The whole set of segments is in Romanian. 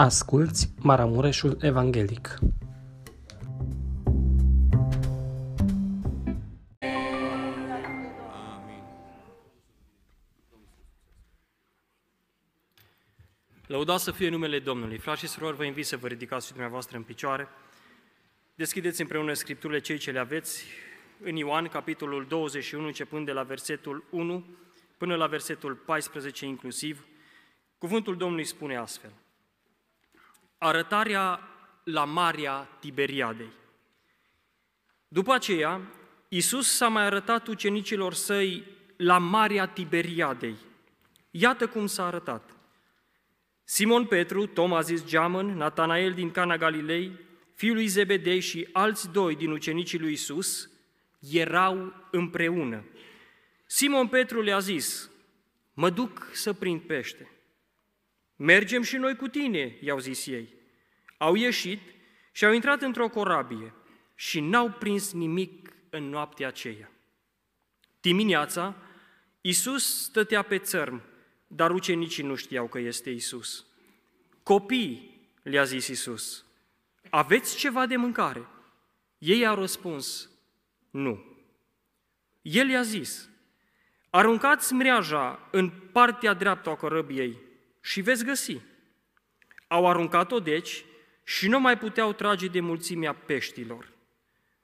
Asculți Maramureșul Evanghelic. Lăudați să fie numele Domnului. Frați și surori, vă invit să vă ridicați și dumneavoastră în picioare. Deschideți împreună Scripturile cei ce le aveți în Ioan, capitolul 21, începând de la versetul 1 până la versetul 14 inclusiv. Cuvântul Domnului spune astfel. Arătarea la Marea Tiberiadei. După aceea, Iisus s-a mai arătat ucenicilor săi la Marea Tiberiadei. Iată cum s-a arătat. Simon Petru, Toma zis Geamăn, Natanael din Cana Galilei, fiul lui Zebedei și alți doi din ucenicii lui Isus erau împreună. Simon Petru le-a zis, mă duc să prind pește. Mergem și noi cu tine, i-au zis ei. Au ieșit și au intrat într-o corabie și n-au prins nimic în noaptea aceea. Dimineața, Iisus stătea pe țărm, dar ucenicii nu știau că este Isus. Copii, le-a zis Isus, aveți ceva de mâncare? Ei au răspuns, nu. El i-a zis, aruncați mreaja în partea dreaptă a corăbiei și veți găsi. Au aruncat-o deci și nu mai puteau trage de mulțimea peștilor.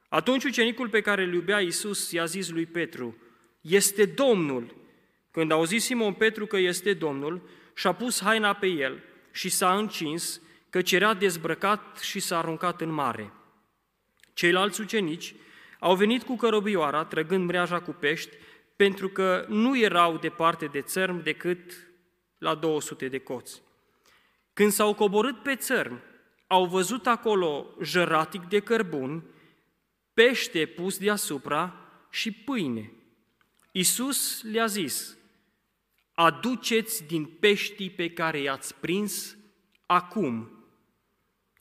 Atunci ucenicul pe care îl iubea Iisus i-a zis lui Petru, este Domnul. Când a auzit Simon Petru că este Domnul, și-a pus haina pe el și s-a încins, că cerea dezbrăcat și s-a aruncat în mare. Ceilalți ucenici au venit cu cărobioara, trăgând mreaja cu pești, pentru că nu erau departe de țărm decât la 200 de coți. Când s-au coborât pe țărm, au văzut acolo jăratic de cărbun, pește pus deasupra și pâine. Iisus le-a zis, aduceți din peștii pe care i-ați prins acum.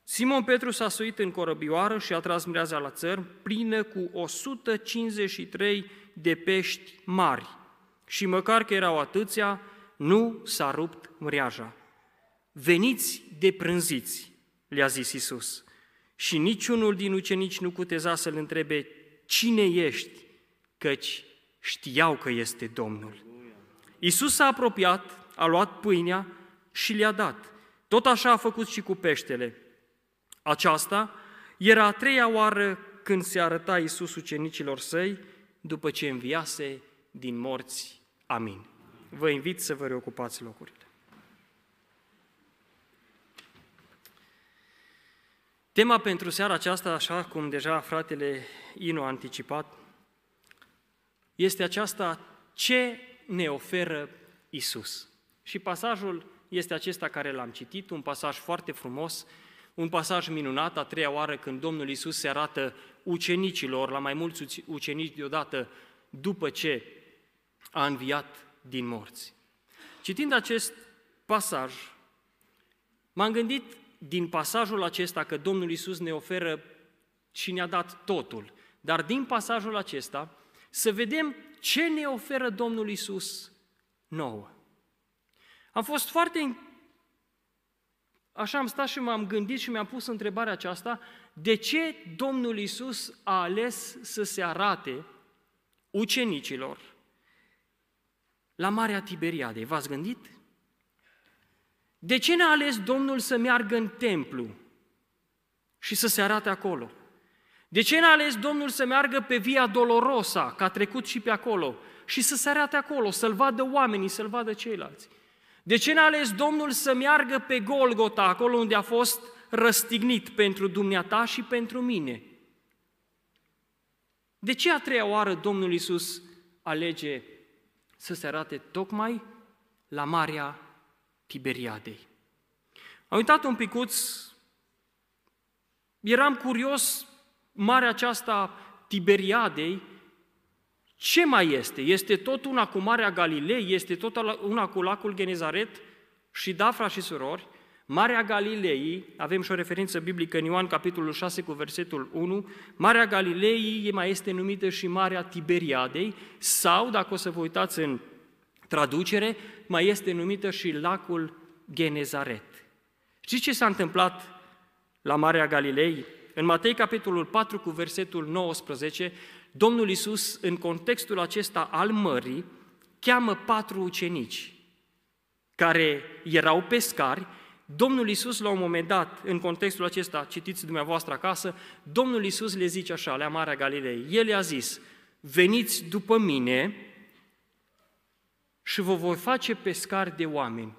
Simon Petru s-a suit în corăbioară și a tras mireaza la țărm, plină cu 153 de pești mari. Și măcar că erau atâția, nu s-a rupt mreaja. Veniți de prânziți, le-a zis Isus. Și niciunul din ucenici nu cuteza să-l întrebe, cine ești? Căci știau că este Domnul. Isus s-a apropiat, a luat pâinea și le-a dat. Tot așa a făcut și cu peștele. Aceasta era a treia oară când se arăta Isus ucenicilor săi după ce înviase din morți. Amin. Vă invit să vă reocupați locurile. Tema pentru seara aceasta, așa cum deja fratele Inu a anticipat, este aceasta, ce ne oferă Isus. Și pasajul este acesta care l-am citit, un pasaj foarte frumos, un pasaj minunat, a treia oară când Domnul Isus se arată ucenicilor, la mai mulți ucenici deodată, după ce a înviat din morți. Citind acest pasaj, m-am gândit din pasajul acesta că Domnul Isus ne oferă și ne-a dat totul, dar din pasajul acesta să vedem ce ne oferă Domnul Isus nouă. Am fost foarte... Așa am stat și m-am gândit și mi-am pus întrebarea aceasta, de ce Domnul Isus a ales să se arate ucenicilor la Marea Tiberiadei? V-ați gândit? De ce ne-a ales Domnul să meargă în templu și să se arate acolo? De ce n-a ales Domnul să meargă pe Via Dolorosa, că a trecut și pe acolo, și să se arate acolo, să-L vadă oamenii, să-L vadă ceilalți? De ce n-a ales Domnul să meargă pe Golgota, acolo unde a fost răstignit pentru dumneata și pentru mine? De ce a treia oară Domnul Isus alege să se arate tocmai la Marea Tiberiadei? Am uitat un picuț, eram curios marea aceasta Tiberiadei, ce mai este? Este tot una cu Marea Galilei? Este tot una cu lacul Genezaret? Și da, frați și surori, Marea Galilei, avem și o referință biblică în Ioan, capitolul 6, cu versetul 1, Marea Galilei mai este numită și Marea Tiberiadei, sau, dacă o să vă uitați în traducere, mai este numită și lacul Genezaret. Știți ce s-a întâmplat la Marea Galilei? În Matei, capitolul 4, cu versetul 19, Domnul Isus, în contextul acesta al mării, cheamă patru ucenici care erau pescari. Domnul Isus, la un moment dat, în contextul acesta, citiți dumneavoastră acasă, Domnul Isus le zice așa, la Marea Galilei, El i-a zis, veniți după mine și vă voi face pescari de oameni.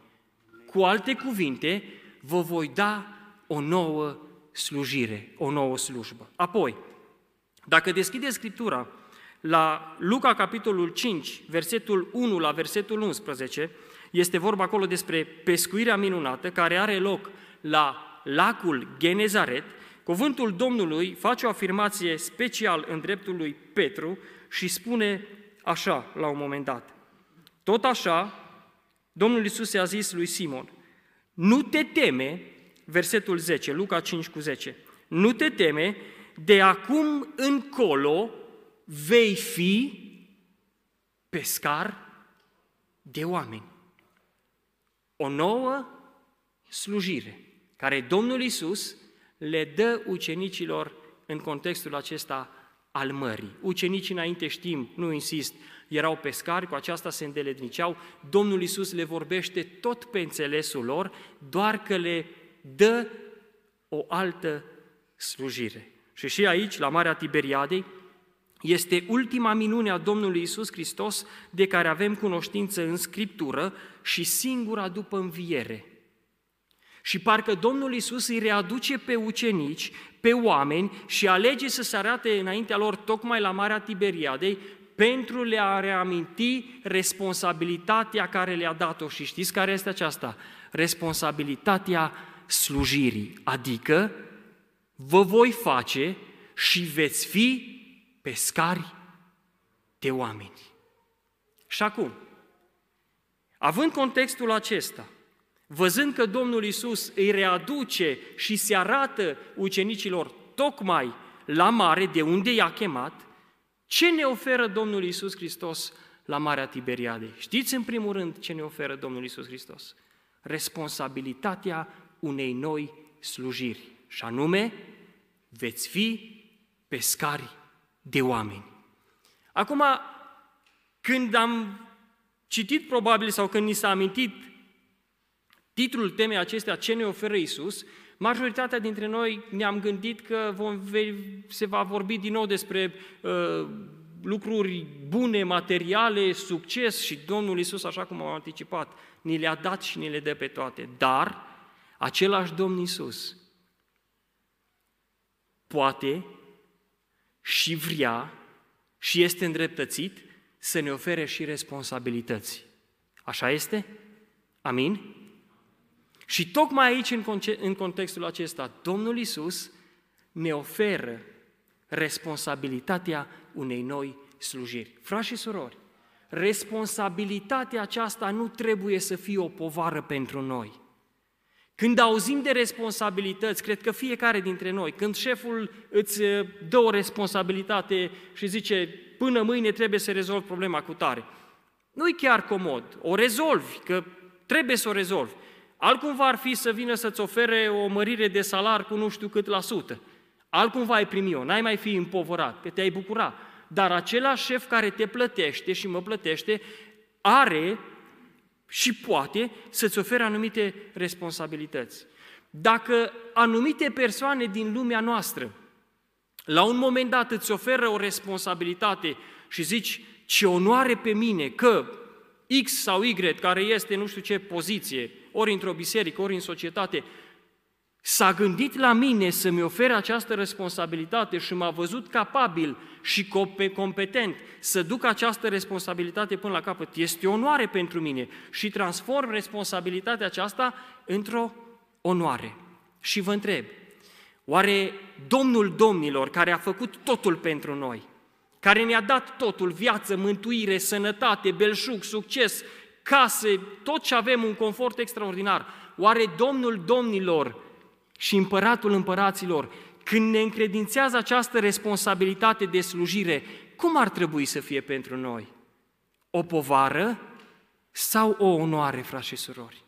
Cu alte cuvinte, vă voi da o nouă slujire, o nouă slujbă. Apoi, dacă deschideți Scriptura la Luca, capitolul 5, versetul 1 la versetul 11, este vorba acolo despre pescuirea minunată care are loc la lacul Genezaret. Cuvântul Domnului face o afirmație special în dreptul lui Petru și spune așa la un moment dat. Tot așa, Domnul Isus i-a zis lui Simon, nu te teme, versetul 10, Luca 5 cu 10, nu te teme, de acum încolo vei fi pescar de oameni. O nouă slujire care Domnul Isus le dă ucenicilor în contextul acesta al mării. Ucenicii înainte știm, nu insist, erau pescari, cu aceasta se îndeletniceau, Domnul Isus le vorbește tot pe înțelesul lor, doar că le dă o altă slujire. Și și aici, la Marea Tiberiadei, este ultima minune a Domnului Isus Hristos de care avem cunoștință în Scriptură și singura după înviere. Și parcă Domnul Isus îi readuce pe ucenici, pe oameni și alege să se arate înaintea lor tocmai la Marea Tiberiadei pentru le-a reaminti responsabilitatea care le-a dat-o. Și știți care este aceasta? Responsabilitatea slujirii, adică vă voi face și veți fi pescari de oameni. Și acum, având contextul acesta, văzând că Domnul Isus îi readuce și se arată ucenicilor tocmai la mare, de unde i-a chemat, ce ne oferă Domnul Isus Hristos la Marea Tiberiade? Știți în primul rând ce ne oferă Domnul Isus Hristos? Responsabilitatea unei noi slujiri, și anume, veți fi pescari de oameni. Acum, când am citit probabil sau când ni s-a amintit titlul temei acestea, ce ne oferă Isus, majoritatea dintre noi ne-am gândit că vom, se va vorbi din nou despre uh, lucruri bune, materiale, succes și Domnul Isus, așa cum am anticipat, ni le-a dat și ni le dă pe toate. Dar același Domn Isus poate și vrea și este îndreptățit să ne ofere și responsabilități. Așa este? Amin? Și tocmai aici, în contextul acesta, Domnul Isus ne oferă responsabilitatea unei noi slujiri. Frați și surori, responsabilitatea aceasta nu trebuie să fie o povară pentru noi. Când auzim de responsabilități, cred că fiecare dintre noi, când șeful îți uh, dă o responsabilitate și zice până mâine trebuie să rezolvi problema cu tare, nu-i chiar comod, o rezolvi, că trebuie să o rezolvi. Altcumva ar fi să vină să-ți ofere o mărire de salar cu nu știu cât la sută. Altcumva ai primi-o, n-ai mai fi împovărat, că te-ai bucura. Dar același șef care te plătește și mă plătește, are și poate să-ți ofere anumite responsabilități. Dacă anumite persoane din lumea noastră la un moment dat îți oferă o responsabilitate și zici ce onoare pe mine că X sau Y, care este nu știu ce poziție, ori într-o biserică, ori în societate, s-a gândit la mine să-mi ofere această responsabilitate și m-a văzut capabil și competent să duc această responsabilitate până la capăt, este o onoare pentru mine și transform responsabilitatea aceasta într-o onoare. Și vă întreb, oare Domnul Domnilor, care a făcut totul pentru noi, care ne-a dat totul, viață, mântuire, sănătate, belșug, succes, case, tot ce avem, un confort extraordinar, oare Domnul Domnilor și Împăratul Împăraților, când ne încredințează această responsabilitate de slujire, cum ar trebui să fie pentru noi? O povară sau o onoare, frați și surori?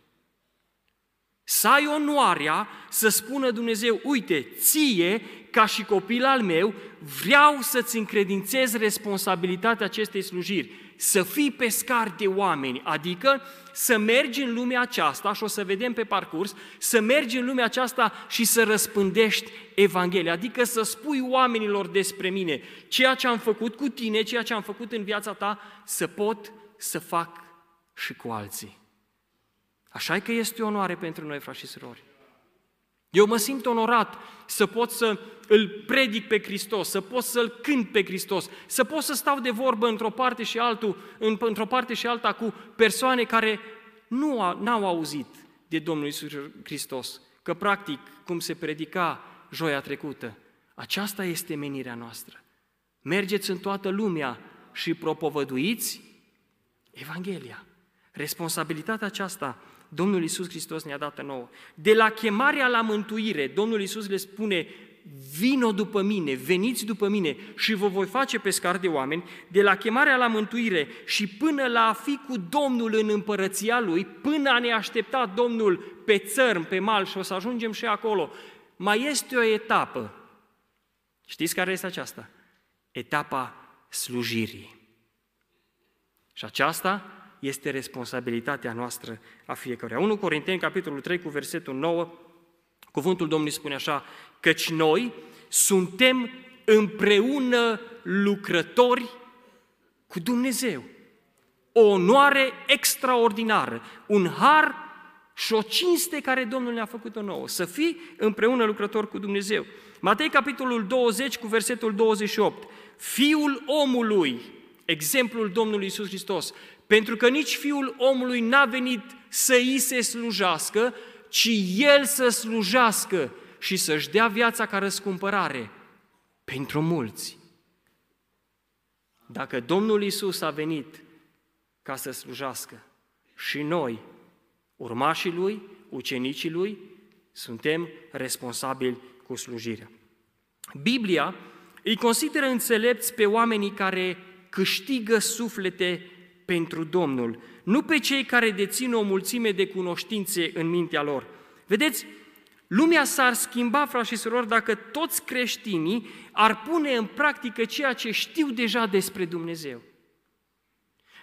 să ai onoarea să spună Dumnezeu, uite, ție, ca și copil al meu, vreau să-ți încredințez responsabilitatea acestei slujiri, să fii pescar de oameni, adică să mergi în lumea aceasta, și o să vedem pe parcurs, să mergi în lumea aceasta și să răspândești Evanghelia, adică să spui oamenilor despre mine, ceea ce am făcut cu tine, ceea ce am făcut în viața ta, să pot să fac și cu alții. Așa că este o onoare pentru noi, frați și surori. Eu mă simt onorat să pot să îl predic pe Hristos, să pot să-l cânt pe Hristos, să pot să stau de vorbă într-o parte și altul, într-o parte și alta cu persoane care nu au auzit de Domnul Isus Hristos, că practic, cum se predica joia trecută, aceasta este menirea noastră. Mergeți în toată lumea și propovăduiți Evanghelia. Responsabilitatea aceasta Domnul Isus Hristos ne-a dat nouă. De la chemarea la mântuire, Domnul Isus le spune, vino după mine, veniți după mine și vă voi face pescar de oameni, de la chemarea la mântuire și până la a fi cu Domnul în împărăția Lui, până a ne aștepta Domnul pe țărm, pe mal și o să ajungem și acolo, mai este o etapă. Știți care este aceasta? Etapa slujirii. Și aceasta este responsabilitatea noastră a fiecăruia. 1 Corinteni, capitolul 3, cu versetul 9, cuvântul Domnului spune așa, căci noi suntem împreună lucrători cu Dumnezeu. O onoare extraordinară, un har și o cinste care Domnul ne-a făcut-o nouă, să fii împreună lucrător cu Dumnezeu. Matei, capitolul 20, cu versetul 28, Fiul omului, exemplul Domnului Isus Hristos, pentru că nici Fiul omului n-a venit să îi se slujească, ci El să slujească și să-și dea viața ca răscumpărare pentru mulți. Dacă Domnul Isus a venit ca să slujească și noi, urmașii Lui, ucenicii Lui, suntem responsabili cu slujirea. Biblia îi consideră înțelepți pe oamenii care câștigă suflete pentru Domnul, nu pe cei care dețin o mulțime de cunoștințe în mintea lor. Vedeți, lumea s-ar schimba, frați și surori, dacă toți creștinii ar pune în practică ceea ce știu deja despre Dumnezeu.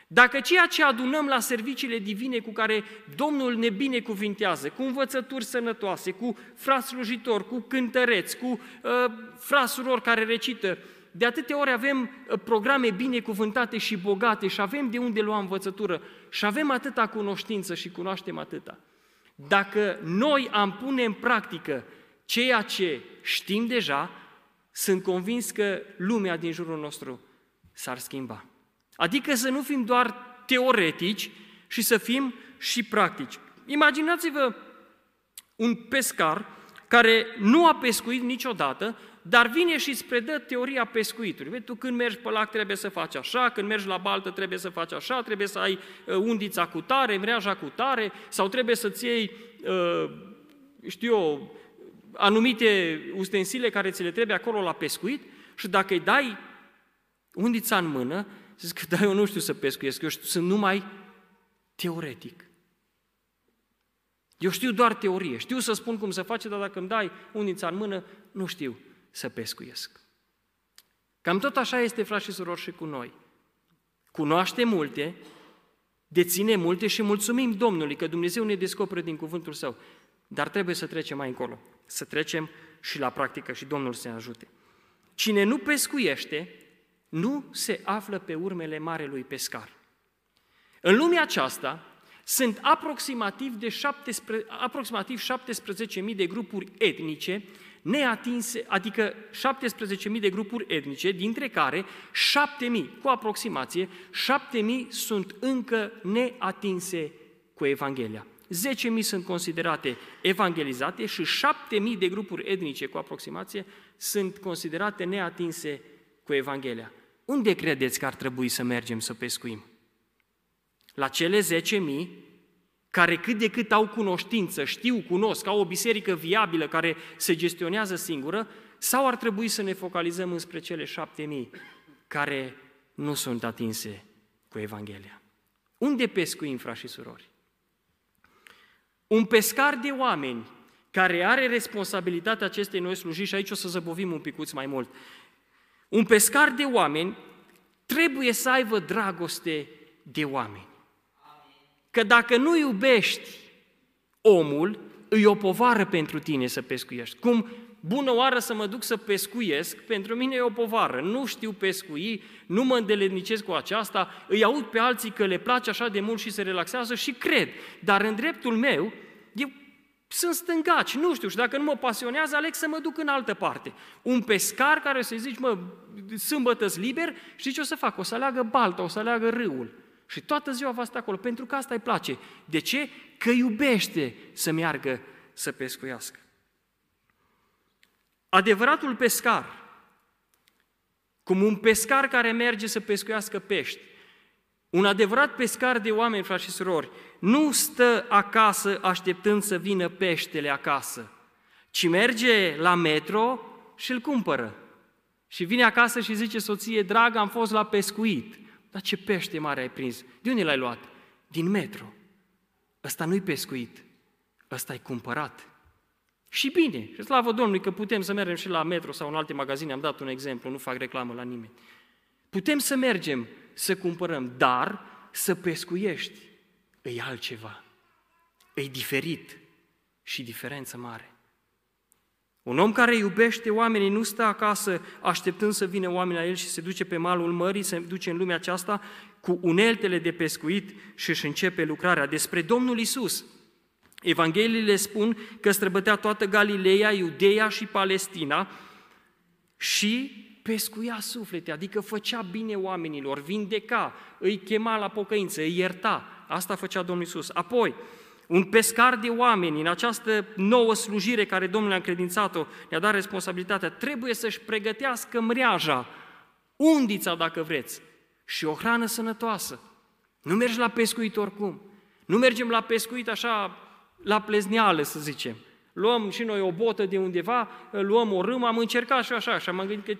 Dacă ceea ce adunăm la serviciile divine cu care Domnul ne binecuvintează, cu învățături sănătoase, cu frați slujitori, cu cântăreți, cu uh, frați surori care recită, de atâtea ori avem uh, programe binecuvântate și bogate și avem de unde lua învățătură și avem atâta cunoștință și cunoaștem atâta. Dacă noi am pune în practică ceea ce știm deja, sunt convins că lumea din jurul nostru s-ar schimba. Adică să nu fim doar teoretici și să fim și practici. Imaginați-vă un pescar care nu a pescuit niciodată, dar vine și îți predă teoria pescuitului. Vezi, tu când mergi pe lac trebuie să faci așa, când mergi la baltă trebuie să faci așa, trebuie să ai uh, undița cu tare, mreaja cu tare, sau trebuie să-ți iei, uh, știu eu, anumite ustensile care ți le trebuie acolo la pescuit și dacă îi dai undița în mână, zici că da, eu nu știu să pescuiesc, eu știu, sunt numai teoretic. Eu știu doar teorie, știu să spun cum să face, dar dacă îmi dai undița în mână, nu știu să pescuiesc. Cam tot așa este, frați și surori, și cu noi. Cunoaște multe, deține multe și mulțumim Domnului că Dumnezeu ne descoperă din cuvântul Său. Dar trebuie să trecem mai încolo, să trecem și la practică și Domnul să ne ajute. Cine nu pescuiește, nu se află pe urmele marelui pescar. În lumea aceasta sunt aproximativ, de 17, aproximativ 17.000 de grupuri etnice neatinse, adică 17.000 de grupuri etnice, dintre care 7.000, cu aproximație, 7.000 sunt încă neatinse cu Evanghelia. 10.000 sunt considerate evangelizate și 7.000 de grupuri etnice, cu aproximație, sunt considerate neatinse cu Evanghelia. Unde credeți că ar trebui să mergem să pescuim? La cele 10.000 care cât de cât au cunoștință, știu, cunosc, au o biserică viabilă care se gestionează singură, sau ar trebui să ne focalizăm înspre cele șapte mii care nu sunt atinse cu Evanghelia? Unde pescuim, frați și surori? Un pescar de oameni care are responsabilitatea acestei noi slujiri, și aici o să zăbovim un picuț mai mult, un pescar de oameni trebuie să aibă dragoste de oameni. Că dacă nu iubești omul, îi o povară pentru tine să pescuiești. Cum bună oară să mă duc să pescuiesc, pentru mine e o povară. Nu știu pescui, nu mă îndeletnicesc cu aceasta, îi aud pe alții că le place așa de mult și se relaxează și cred. Dar în dreptul meu, eu sunt stângaci, nu știu, și dacă nu mă pasionează, aleg să mă duc în altă parte. Un pescar care o să zici, mă, sâmbătă liber, știi ce o să fac? O să aleagă balta, o să aleagă râul. Și toată ziua va sta acolo, pentru că asta îi place. De ce? Că iubește să meargă să pescuiască. Adevăratul pescar, cum un pescar care merge să pescuiască pești, un adevărat pescar de oameni, frați și surori, nu stă acasă așteptând să vină peștele acasă, ci merge la metro și îl cumpără. Și vine acasă și zice soție, dragă, am fost la pescuit. Dar ce pește mare ai prins? De unde l-ai luat? Din metro. Ăsta nu-i pescuit, ăsta ai cumpărat. Și bine, și slavă Domnului că putem să mergem și la metro sau în alte magazine, am dat un exemplu, nu fac reclamă la nimeni. Putem să mergem să cumpărăm, dar să pescuiești e altceva, e diferit și diferență mare. Un om care iubește oamenii nu stă acasă așteptând să vină oameni la el și se duce pe malul mării, se duce în lumea aceasta cu uneltele de pescuit și își începe lucrarea. Despre Domnul Isus, Evangheliile spun că străbătea toată Galileea, Iudeea și Palestina și pescuia suflete, adică făcea bine oamenilor, vindeca, îi chema la pocăință, îi ierta. Asta făcea Domnul Isus. Apoi, un pescar de oameni în această nouă slujire care Domnul a încredințat-o, ne-a dat responsabilitatea, trebuie să-și pregătească mreaja, undița dacă vreți, și o hrană sănătoasă. Nu mergi la pescuit oricum. Nu mergem la pescuit așa la plezneală, să zicem. Luăm și noi o botă de undeva, luăm o râmă, am încercat și așa, și am gândit că,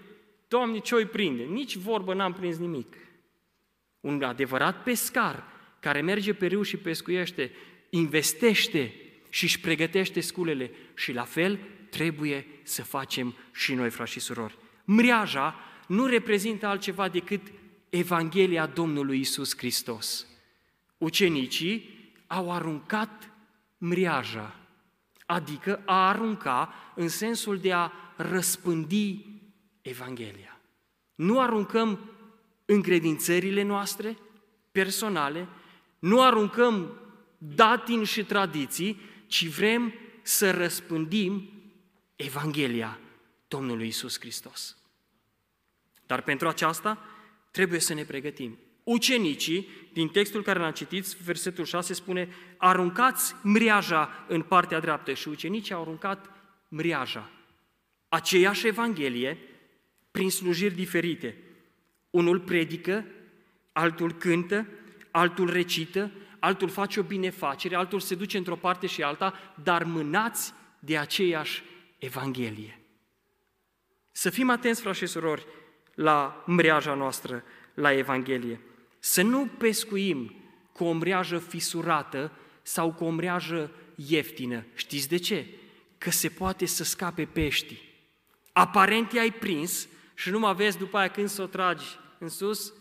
Doamne, ce-o prinde? Nici vorbă n-am prins nimic. Un adevărat pescar care merge pe râu și pescuiește, investește și își pregătește sculele și la fel trebuie să facem și noi, frați și surori. Mriaja nu reprezintă altceva decât Evanghelia Domnului Isus Hristos. Ucenicii au aruncat mriaja, adică a arunca în sensul de a răspândi Evanghelia. Nu aruncăm încredințările noastre personale, nu aruncăm datini și tradiții, ci vrem să răspândim Evanghelia Domnului Isus Hristos. Dar pentru aceasta trebuie să ne pregătim. Ucenicii, din textul care l-am citit, versetul 6 spune, aruncați mriaja în partea dreaptă și ucenicii au aruncat mriaja. Aceeași Evanghelie, prin slujiri diferite. Unul predică, altul cântă, altul recită, altul face o binefacere, altul se duce într-o parte și alta, dar mânați de aceeași Evanghelie. Să fim atenți, frați și surori, la mreaja noastră, la Evanghelie. Să nu pescuim cu o mreajă fisurată sau cu o mreajă ieftină. Știți de ce? Că se poate să scape peștii. Aparent i-ai prins și nu mă vezi după aia când să o tragi în sus,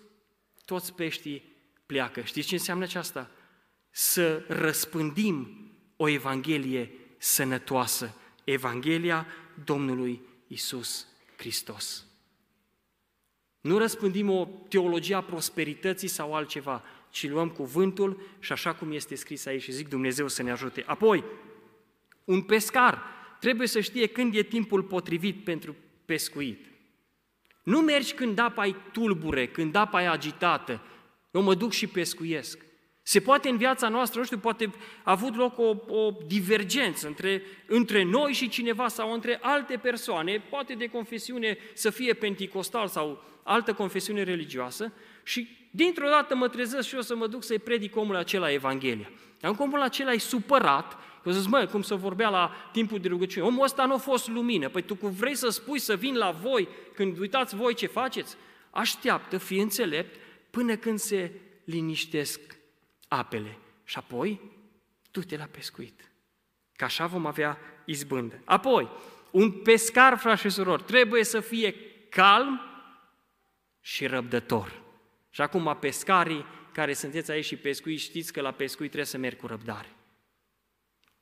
toți peștii pleacă. Știți ce înseamnă aceasta? Să răspândim o Evanghelie sănătoasă, Evanghelia Domnului Isus Hristos. Nu răspândim o teologie a prosperității sau altceva, ci luăm cuvântul și așa cum este scris aici și zic Dumnezeu să ne ajute. Apoi, un pescar trebuie să știe când e timpul potrivit pentru pescuit. Nu mergi când apa e tulbure, când apa e agitată. Eu mă duc și pescuiesc. Se poate în viața noastră, nu știu, poate a avut loc o, o divergență între, între noi și cineva sau între alte persoane, poate de confesiune să fie penticostal sau altă confesiune religioasă și dintr-o dată mă trezesc și eu să mă duc să-i predic omul acela Evanghelia. Dar omul acela e supărat, că zic, mă, cum să vorbea la timpul de rugăciune, omul ăsta nu a fost lumină, păi tu vrei să spui să vin la voi când uitați voi ce faceți? Așteaptă, fii înțelept, până când se liniștesc apele. Și apoi, du-te la pescuit. că așa vom avea izbândă. Apoi, un pescar, frați și surori, trebuie să fie calm și răbdător. Și acum pescarii care sunteți aici și pescui, știți că la pescuit trebuie să mergi cu răbdare.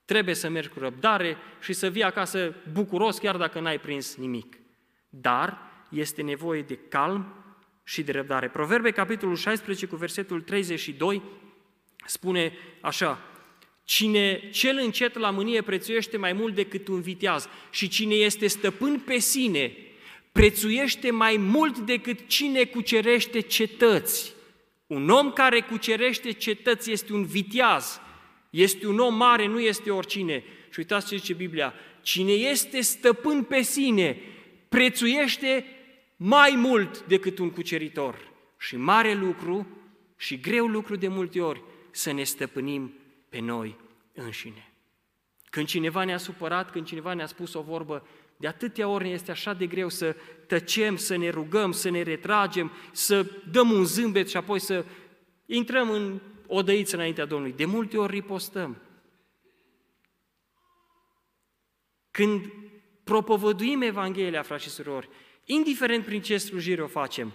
Trebuie să mergi cu răbdare și să vii acasă bucuros chiar dacă n-ai prins nimic. Dar este nevoie de calm și de răbdare. Proverbe, capitolul 16, cu versetul 32, spune așa, Cine cel încet la mânie prețuiește mai mult decât un viteaz și cine este stăpân pe sine prețuiește mai mult decât cine cucerește cetăți. Un om care cucerește cetăți este un viteaz, este un om mare, nu este oricine. Și uitați ce zice Biblia, cine este stăpân pe sine prețuiește mai mult decât un cuceritor. Și mare lucru și greu lucru de multe ori să ne stăpânim pe noi înșine. Când cineva ne-a supărat, când cineva ne-a spus o vorbă, de atâtea ori ne este așa de greu să tăcem, să ne rugăm, să ne retragem, să dăm un zâmbet și apoi să intrăm în odăiță înaintea Domnului. De multe ori ripostăm. Când propovăduim Evanghelia, frați și surori, indiferent prin ce slujire o facem,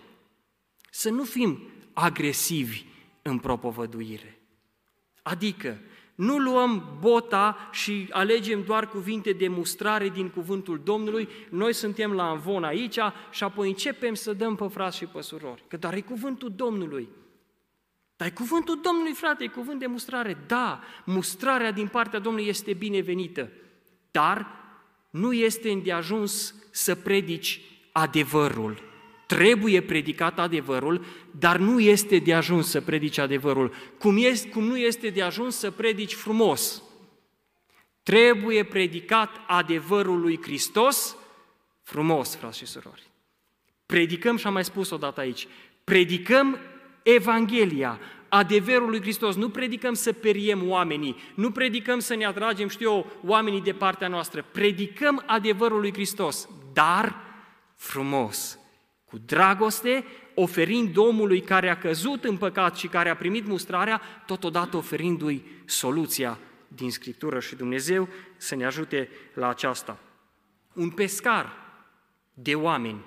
să nu fim agresivi în propovăduire. Adică, nu luăm bota și alegem doar cuvinte de mustrare din cuvântul Domnului, noi suntem la învon aici și apoi începem să dăm pe frați și pe surori. Că dar e cuvântul Domnului. Dar e cuvântul Domnului, frate, e cuvânt de mustrare. Da, mustrarea din partea Domnului este binevenită, dar nu este îndeajuns să predici adevărul. Trebuie predicat adevărul, dar nu este de ajuns să predici adevărul. Cum, este, cum nu este de ajuns să predici frumos. Trebuie predicat adevărul lui Hristos frumos, frați și surori. Predicăm, și am mai spus odată aici, predicăm Evanghelia, adevărul lui Hristos. Nu predicăm să periem oamenii, nu predicăm să ne atragem, știu eu, oamenii de partea noastră. Predicăm adevărul lui Hristos, dar frumos, cu dragoste, oferind omului care a căzut în păcat și care a primit mustrarea, totodată oferindu-i soluția din Scriptură și Dumnezeu să ne ajute la aceasta. Un pescar de oameni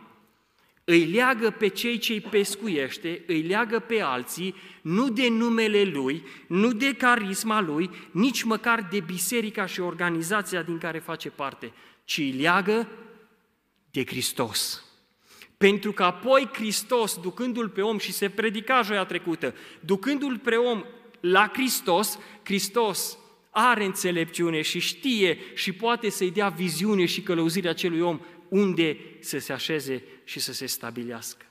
îi leagă pe cei ce îi pescuiește, îi leagă pe alții, nu de numele lui, nu de carisma lui, nici măcar de biserica și organizația din care face parte, ci îi leagă de Hristos. Pentru că apoi Hristos, ducându-l pe om, și se predica joia trecută, ducându-l pe om la Hristos, Hristos are înțelepciune și știe și poate să-i dea viziune și călăuzirea acelui om unde să se așeze și să se stabilească.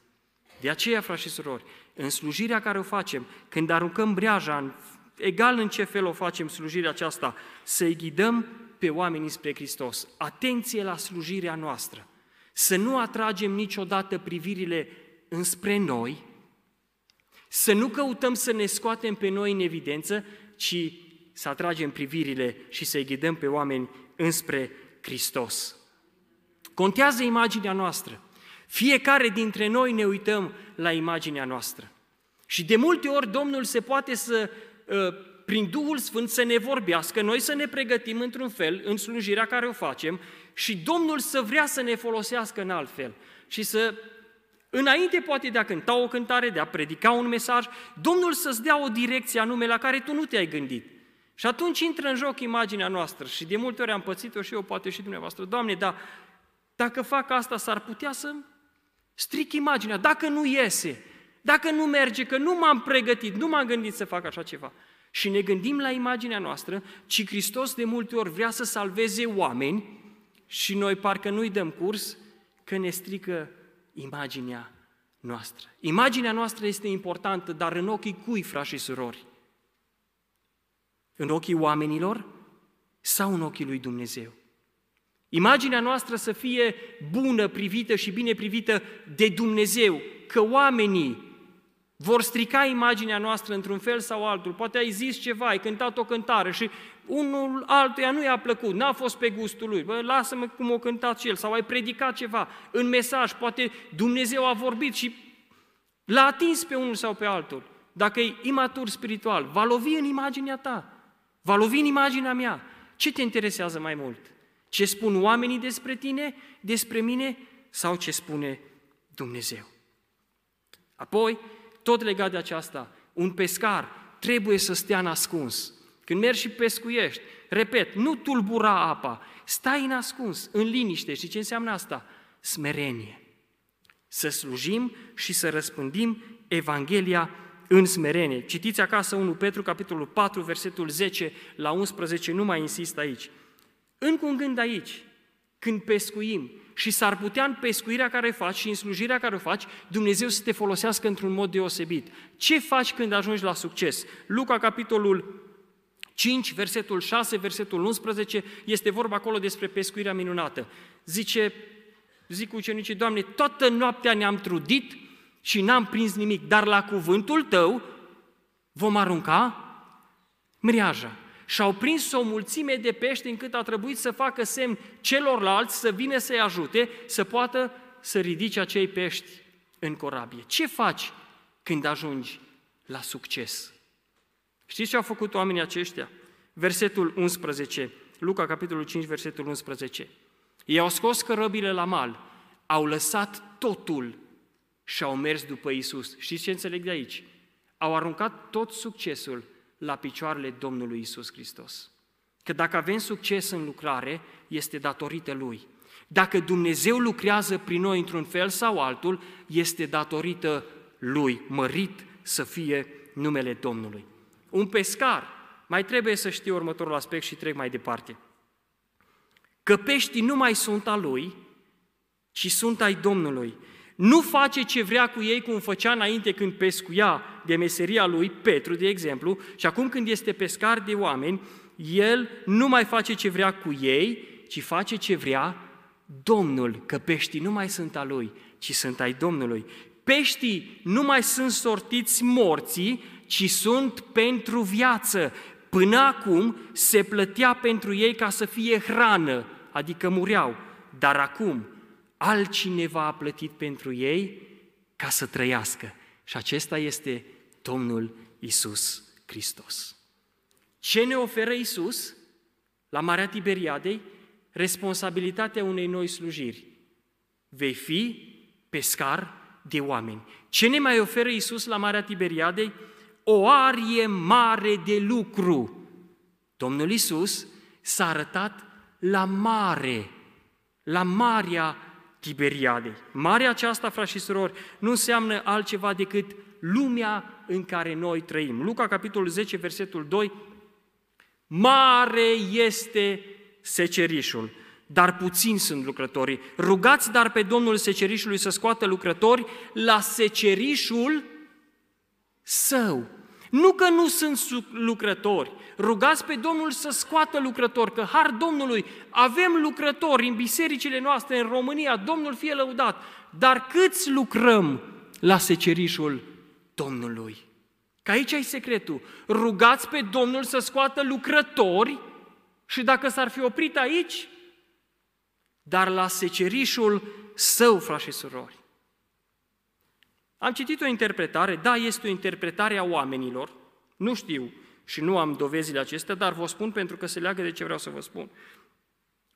De aceea, frați și surori, în slujirea care o facem, când aruncăm breaja, în, egal în ce fel o facem slujirea aceasta, să-i ghidăm pe oamenii spre Hristos. Atenție la slujirea noastră! Să nu atragem niciodată privirile înspre noi, să nu căutăm să ne scoatem pe noi în evidență, ci să atragem privirile și să-i ghidăm pe oameni înspre Hristos. Contează imaginea noastră. Fiecare dintre noi ne uităm la imaginea noastră. Și de multe ori Domnul se poate să, ă, prin Duhul Sfânt, să ne vorbească, noi să ne pregătim într-un fel în slujirea care o facem și Domnul să vrea să ne folosească în alt fel și să Înainte poate de a cânta o cântare, de a predica un mesaj, Domnul să-ți dea o direcție anume la care tu nu te-ai gândit. Și atunci intră în joc imaginea noastră și de multe ori am pățit-o și eu, poate și dumneavoastră. Doamne, dar dacă fac asta s-ar putea să stric imaginea, dacă nu iese, dacă nu merge, că nu m-am pregătit, nu m-am gândit să fac așa ceva. Și ne gândim la imaginea noastră, ci Hristos de multe ori vrea să salveze oameni și noi parcă nu-i dăm curs că ne strică imaginea noastră. Imaginea noastră este importantă, dar în ochii cui, frați și surori? În ochii oamenilor sau în ochii lui Dumnezeu? Imaginea noastră să fie bună, privită și bine privită de Dumnezeu, că oamenii vor strica imaginea noastră într-un fel sau altul. Poate ai zis ceva, ai cântat o cântare și unul altuia nu i-a plăcut, n-a fost pe gustul lui. Bă, lasă-mă cum o cântat și el. Sau ai predicat ceva în mesaj, poate Dumnezeu a vorbit și l-a atins pe unul sau pe altul. Dacă e imatur spiritual, va lovi în imaginea ta, va lovi în imaginea mea. Ce te interesează mai mult? Ce spun oamenii despre tine, despre mine sau ce spune Dumnezeu? Apoi, tot legat de aceasta, un pescar trebuie să stea nascuns. Când mergi și pescuiești, repet, nu tulbura apa, stai nascuns, în liniște. Și ce înseamnă asta? Smerenie. Să slujim și să răspândim Evanghelia în smerenie. Citiți acasă 1 Petru, capitolul 4, versetul 10 la 11, nu mai insist aici. Încă un gând aici, când pescuim, și s-ar putea în pescuirea care faci și în slujirea care o faci, Dumnezeu să te folosească într-un mod deosebit. Ce faci când ajungi la succes? Luca, capitolul 5, versetul 6, versetul 11, este vorba acolo despre pescuirea minunată. Zice, zic ucenicii, Doamne, toată noaptea ne-am trudit și n-am prins nimic, dar la cuvântul Tău vom arunca mriaja și au prins o mulțime de pești încât a trebuit să facă semn celorlalți să vină să-i ajute să poată să ridice acei pești în corabie. Ce faci când ajungi la succes? Știți ce au făcut oamenii aceștia? Versetul 11, Luca, capitolul 5, versetul 11. Ei au scos cărăbile la mal, au lăsat totul și au mers după Isus. Știți ce înțeleg de aici? Au aruncat tot succesul la picioarele Domnului Isus Hristos. Că dacă avem succes în lucrare, este datorită Lui. Dacă Dumnezeu lucrează prin noi într-un fel sau altul, este datorită Lui, mărit să fie numele Domnului. Un pescar mai trebuie să știe următorul aspect și trec mai departe. Că peștii nu mai sunt a lui, ci sunt ai Domnului. Nu face ce vrea cu ei cum făcea înainte când pescuia de meseria lui, Petru, de exemplu, și acum când este pescar de oameni, el nu mai face ce vrea cu ei, ci face ce vrea Domnul, că peștii nu mai sunt a lui, ci sunt ai Domnului. Peștii nu mai sunt sortiți morții, ci sunt pentru viață. Până acum se plătea pentru ei ca să fie hrană, adică mureau. Dar acum altcineva a plătit pentru ei ca să trăiască. Și acesta este Domnul Isus Hristos. Ce ne oferă Isus la Marea Tiberiadei? Responsabilitatea unei noi slujiri. Vei fi pescar de oameni. Ce ne mai oferă Isus la Marea Tiberiadei? O arie mare de lucru. Domnul Isus s-a arătat la mare, la Marea Tiberiadei. Marea aceasta, frați și surori, nu înseamnă altceva decât lumea în care noi trăim. Luca, capitolul 10, versetul 2, Mare este secerișul, dar puțini sunt lucrătorii. Rugați dar pe Domnul secerișului să scoată lucrători la secerișul său. Nu că nu sunt lucrători, rugați pe Domnul să scoată lucrători, că har Domnului, avem lucrători în bisericile noastre, în România, Domnul fie lăudat, dar câți lucrăm la secerișul Domnului? Că aici ai secretul. Rugați pe Domnul să scoată lucrători și dacă s-ar fi oprit aici, dar la secerișul său, frați și surori. Am citit o interpretare, da, este o interpretare a oamenilor, nu știu și nu am dovezile acestea, dar vă spun pentru că se leagă de ce vreau să vă spun.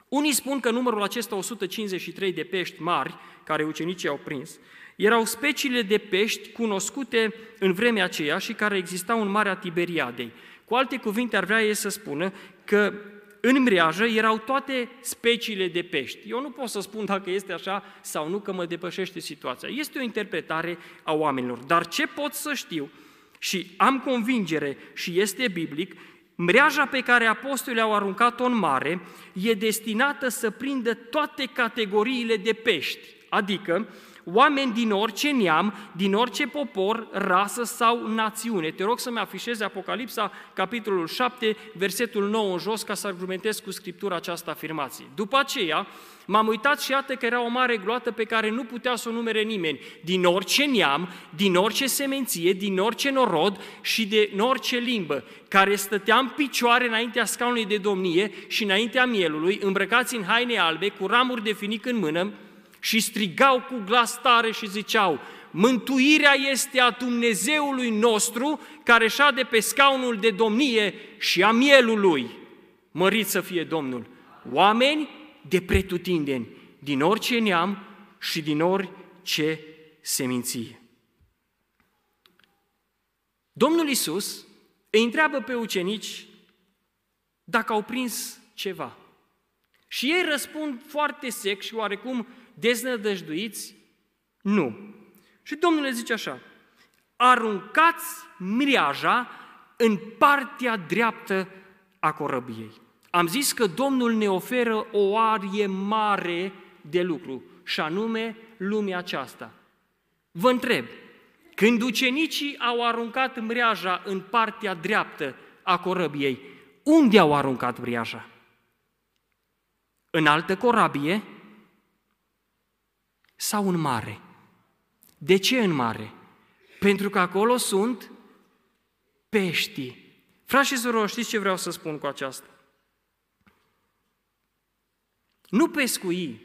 Unii spun că numărul acesta 153 de pești mari, care ucenicii au prins, erau speciile de pești cunoscute în vremea aceea și care existau în Marea Tiberiadei. Cu alte cuvinte, ar vrea ei să spună că în mreajă erau toate speciile de pești. Eu nu pot să spun dacă este așa sau nu, că mă depășește situația. Este o interpretare a oamenilor. Dar ce pot să știu și am convingere și este biblic, mreaja pe care apostolii au aruncat-o în mare e destinată să prindă toate categoriile de pești, adică oameni din orice neam, din orice popor, rasă sau națiune. Te rog să-mi afișeze Apocalipsa, capitolul 7, versetul 9 în jos, ca să argumentez cu Scriptura această afirmație. După aceea, m-am uitat și iată că era o mare gloată pe care nu putea să o numere nimeni, din orice neam, din orice semenție, din orice norod și din orice limbă, care stătea în picioare înaintea scaunului de domnie și înaintea mielului, îmbrăcați în haine albe, cu ramuri de finic în mână, și strigau cu glas tare și ziceau, Mântuirea este a Dumnezeului nostru care șade pe scaunul de domnie și a mielului. Mărit să fie Domnul! Oameni de pretutindeni, din orice neam și din orice seminție. Domnul Isus îi întreabă pe ucenici dacă au prins ceva. Și ei răspund foarte sec și oarecum deznădăjduiți, nu. Și Domnul le zice așa, aruncați mriaja în partea dreaptă a corăbiei. Am zis că Domnul ne oferă o arie mare de lucru, și anume lumea aceasta. Vă întreb, când ucenicii au aruncat mreaja în partea dreaptă a corăbiei, unde au aruncat mreaja? În altă corabie sau în mare? De ce în mare? Pentru că acolo sunt pești. Frați și surori, știți ce vreau să spun cu aceasta? Nu pescui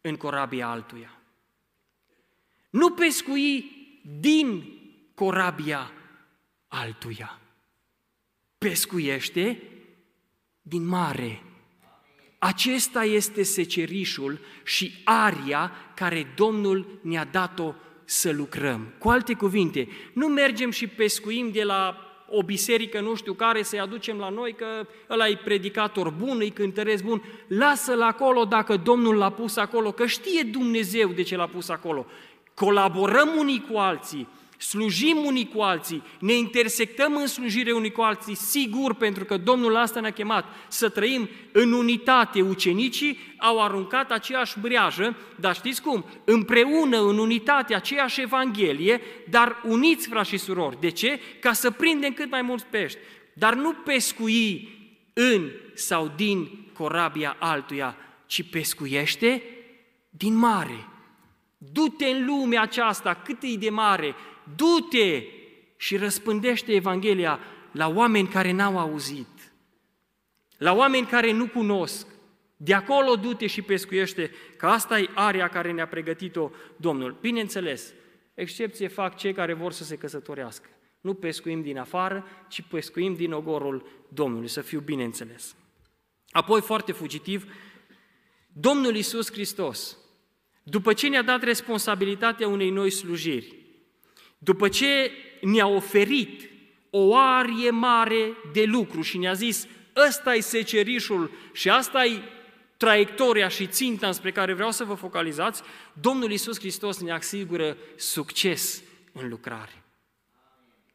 în corabia altuia. Nu pescui din corabia altuia. Pescuiește din mare. Acesta este secerișul și aria care Domnul ne-a dat-o să lucrăm. Cu alte cuvinte, nu mergem și pescuim de la o biserică nu știu care să-i aducem la noi, că ăla e predicator bun, îi cântăresc bun, lasă-l acolo dacă Domnul l-a pus acolo, că știe Dumnezeu de ce l-a pus acolo. Colaborăm unii cu alții, slujim unii cu alții, ne intersectăm în slujire unii cu alții, sigur, pentru că Domnul asta ne-a chemat să trăim în unitate. Ucenicii au aruncat aceeași breajă, dar știți cum? Împreună, în unitate, aceeași Evanghelie, dar uniți, frați și surori. De ce? Ca să prindem cât mai mulți pești. Dar nu pescui în sau din corabia altuia, ci pescuiește din mare. Du-te în lumea aceasta, cât e de mare, du-te și răspândește Evanghelia la oameni care n-au auzit, la oameni care nu cunosc. De acolo du-te și pescuiește, că asta e area care ne-a pregătit-o Domnul. Bineînțeles, excepție fac cei care vor să se căsătorească. Nu pescuim din afară, ci pescuim din ogorul Domnului, să fiu bineînțeles. Apoi, foarte fugitiv, Domnul Isus Hristos, după ce ne-a dat responsabilitatea unei noi slujiri, după ce ne-a oferit o arie mare de lucru și ne-a zis, ăsta e secerișul și asta e traiectoria și ținta spre care vreau să vă focalizați, Domnul Iisus Hristos ne asigură succes în lucrare.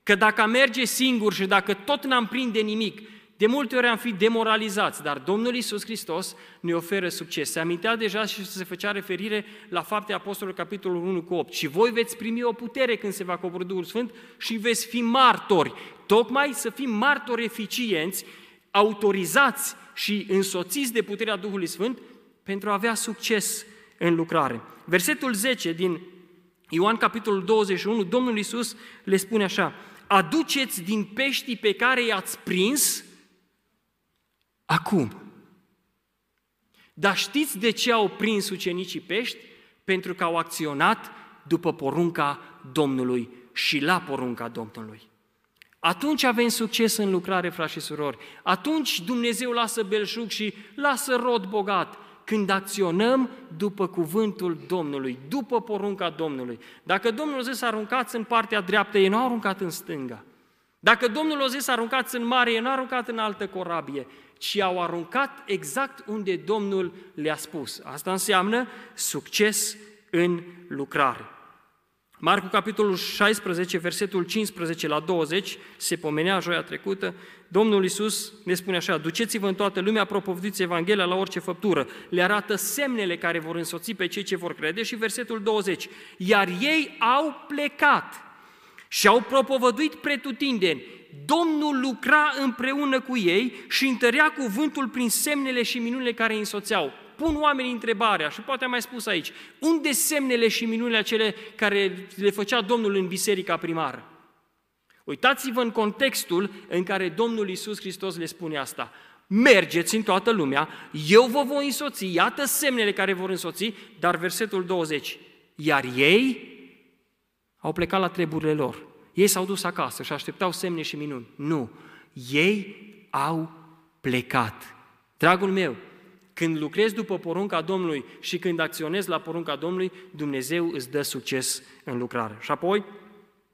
Că dacă merge singur și dacă tot n-am prinde nimic, de multe ori am fi demoralizați, dar Domnul Iisus Hristos ne oferă succes. Se amintea deja și se făcea referire la fapte Apostolului capitolul 1 cu 8. Și voi veți primi o putere când se va coborî Duhul Sfânt și veți fi martori. Tocmai să fim martori eficienți, autorizați și însoțiți de puterea Duhului Sfânt pentru a avea succes în lucrare. Versetul 10 din Ioan capitolul 21, Domnul Iisus le spune așa, aduceți din peștii pe care i-ați prins acum. Dar știți de ce au prins ucenicii pești? Pentru că au acționat după porunca Domnului și la porunca Domnului. Atunci avem succes în lucrare, frați și surori. Atunci Dumnezeu lasă belșug și lasă rod bogat când acționăm după cuvântul Domnului, după porunca Domnului. Dacă Domnul a zis aruncați în partea dreaptă, ei nu au aruncat în stânga. Dacă Domnul a zis aruncați în mare, ei nu au aruncat în altă corabie ci au aruncat exact unde Domnul le-a spus. Asta înseamnă succes în lucrare. Marcu, capitolul 16, versetul 15 la 20, se pomenea joia trecută, Domnul Iisus ne spune așa, duceți-vă în toată lumea, propovăduiți Evanghelia la orice făptură, le arată semnele care vor însoți pe cei ce vor crede și versetul 20, iar ei au plecat și au propovăduit pretutindeni, Domnul lucra împreună cu ei și întărea cuvântul prin semnele și minunile care îi însoțeau. Pun oamenii întrebarea, și poate am mai spus aici, unde semnele și minunile acele care le făcea Domnul în biserica primară? Uitați-vă în contextul în care Domnul Iisus Hristos le spune asta. Mergeți în toată lumea, eu vă voi însoți, iată semnele care vor însoți, dar versetul 20, iar ei au plecat la treburile lor. Ei s-au dus acasă și așteptau semne și minuni. Nu. Ei au plecat. Dragul meu, când lucrezi după porunca Domnului și când acționezi la porunca Domnului, Dumnezeu îți dă succes în lucrare. Și apoi,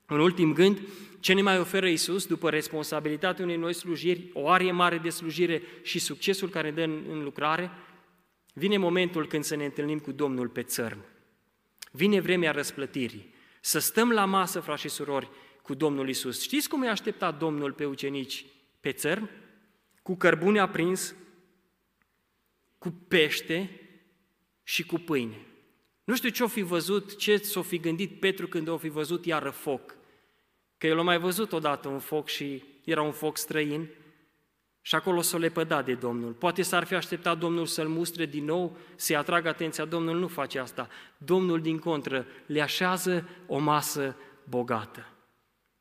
în ultim gând, ce ne mai oferă Isus după responsabilitatea unei noi slujiri, o arie mare de slujire și succesul care ne dă în, în lucrare? Vine momentul când să ne întâlnim cu Domnul pe țărm. Vine vremea răsplătirii. Să stăm la masă, frați și surori, cu Domnul Isus. Știți cum i-a așteptat Domnul pe ucenici pe țărm? Cu cărbune aprins, cu pește și cu pâine. Nu știu ce o fi văzut, ce s-o fi gândit Petru când o fi văzut iară foc. Că el a mai văzut odată un foc și era un foc străin și acolo s-o lepăda de Domnul. Poate s-ar fi așteptat Domnul să-l mustre din nou, să-i atragă atenția. Domnul nu face asta. Domnul, din contră, le așează o masă bogată.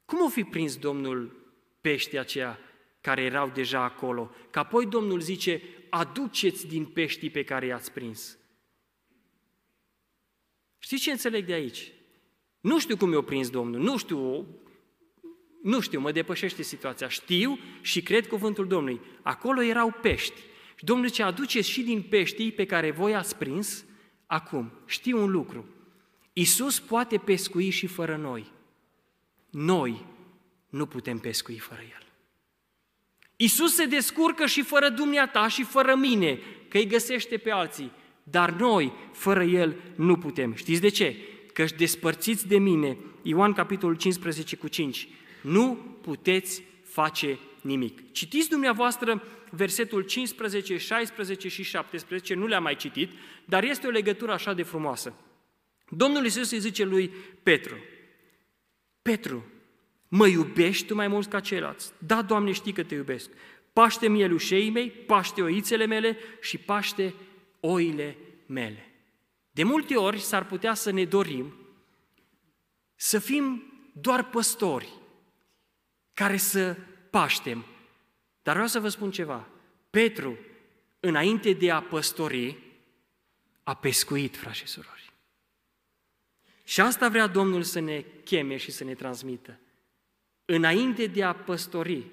Cum o fi prins Domnul peștii aceia care erau deja acolo? Că apoi Domnul zice, aduceți din peștii pe care i-ați prins. Știți ce înțeleg de aici? Nu știu cum i-a prins Domnul, nu știu, nu știu, mă depășește situația. Știu și cred cuvântul Domnului. Acolo erau pești. Și Domnul zice, aduceți și din peștii pe care voi ați prins acum. Știu un lucru. Isus poate pescui și fără noi. Noi nu putem pescui fără El. Isus se descurcă și fără dumneata și fără mine, că îi găsește pe alții. Dar noi, fără El, nu putem. Știți de ce? Că-și despărțiți de mine, Ioan capitolul 15 cu 5, nu puteți face nimic. Citiți dumneavoastră versetul 15, 16 și 17, nu le-am mai citit, dar este o legătură așa de frumoasă. Domnul Iisus îi zice lui Petru, Petru, Mă iubești tu mai mult ca ceilalți? Da, Doamne, știi că te iubesc. Paște mielușei mei, paște oițele mele și paște oile mele. De multe ori s-ar putea să ne dorim să fim doar păstori care să paștem. Dar vreau să vă spun ceva. Petru, înainte de a păstori, a pescuit, frați și surori. Și asta vrea Domnul să ne cheme și să ne transmită înainte de a păstori,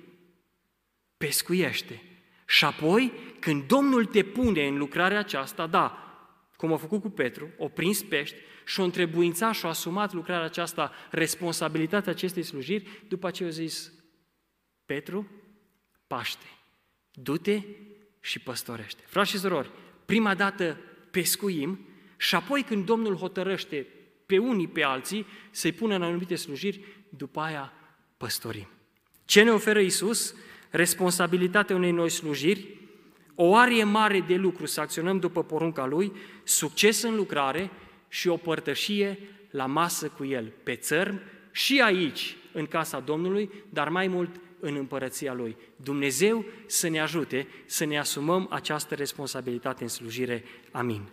pescuiește. Și apoi, când Domnul te pune în lucrarea aceasta, da, cum a făcut cu Petru, o prins pești și o întrebuința și o asumat lucrarea aceasta, responsabilitatea acestei slujiri, după ce a zis, Petru, paște, du-te și păstorește. Frați și surori, prima dată pescuim și apoi când Domnul hotărăște pe unii pe alții să-i pună în anumite slujiri, după aia păstorim. Ce ne oferă Isus? Responsabilitatea unei noi slujiri, o arie mare de lucru să acționăm după porunca Lui, succes în lucrare și o părtășie la masă cu El, pe țărm și aici, în casa Domnului, dar mai mult în împărăția Lui. Dumnezeu să ne ajute să ne asumăm această responsabilitate în slujire. Amin.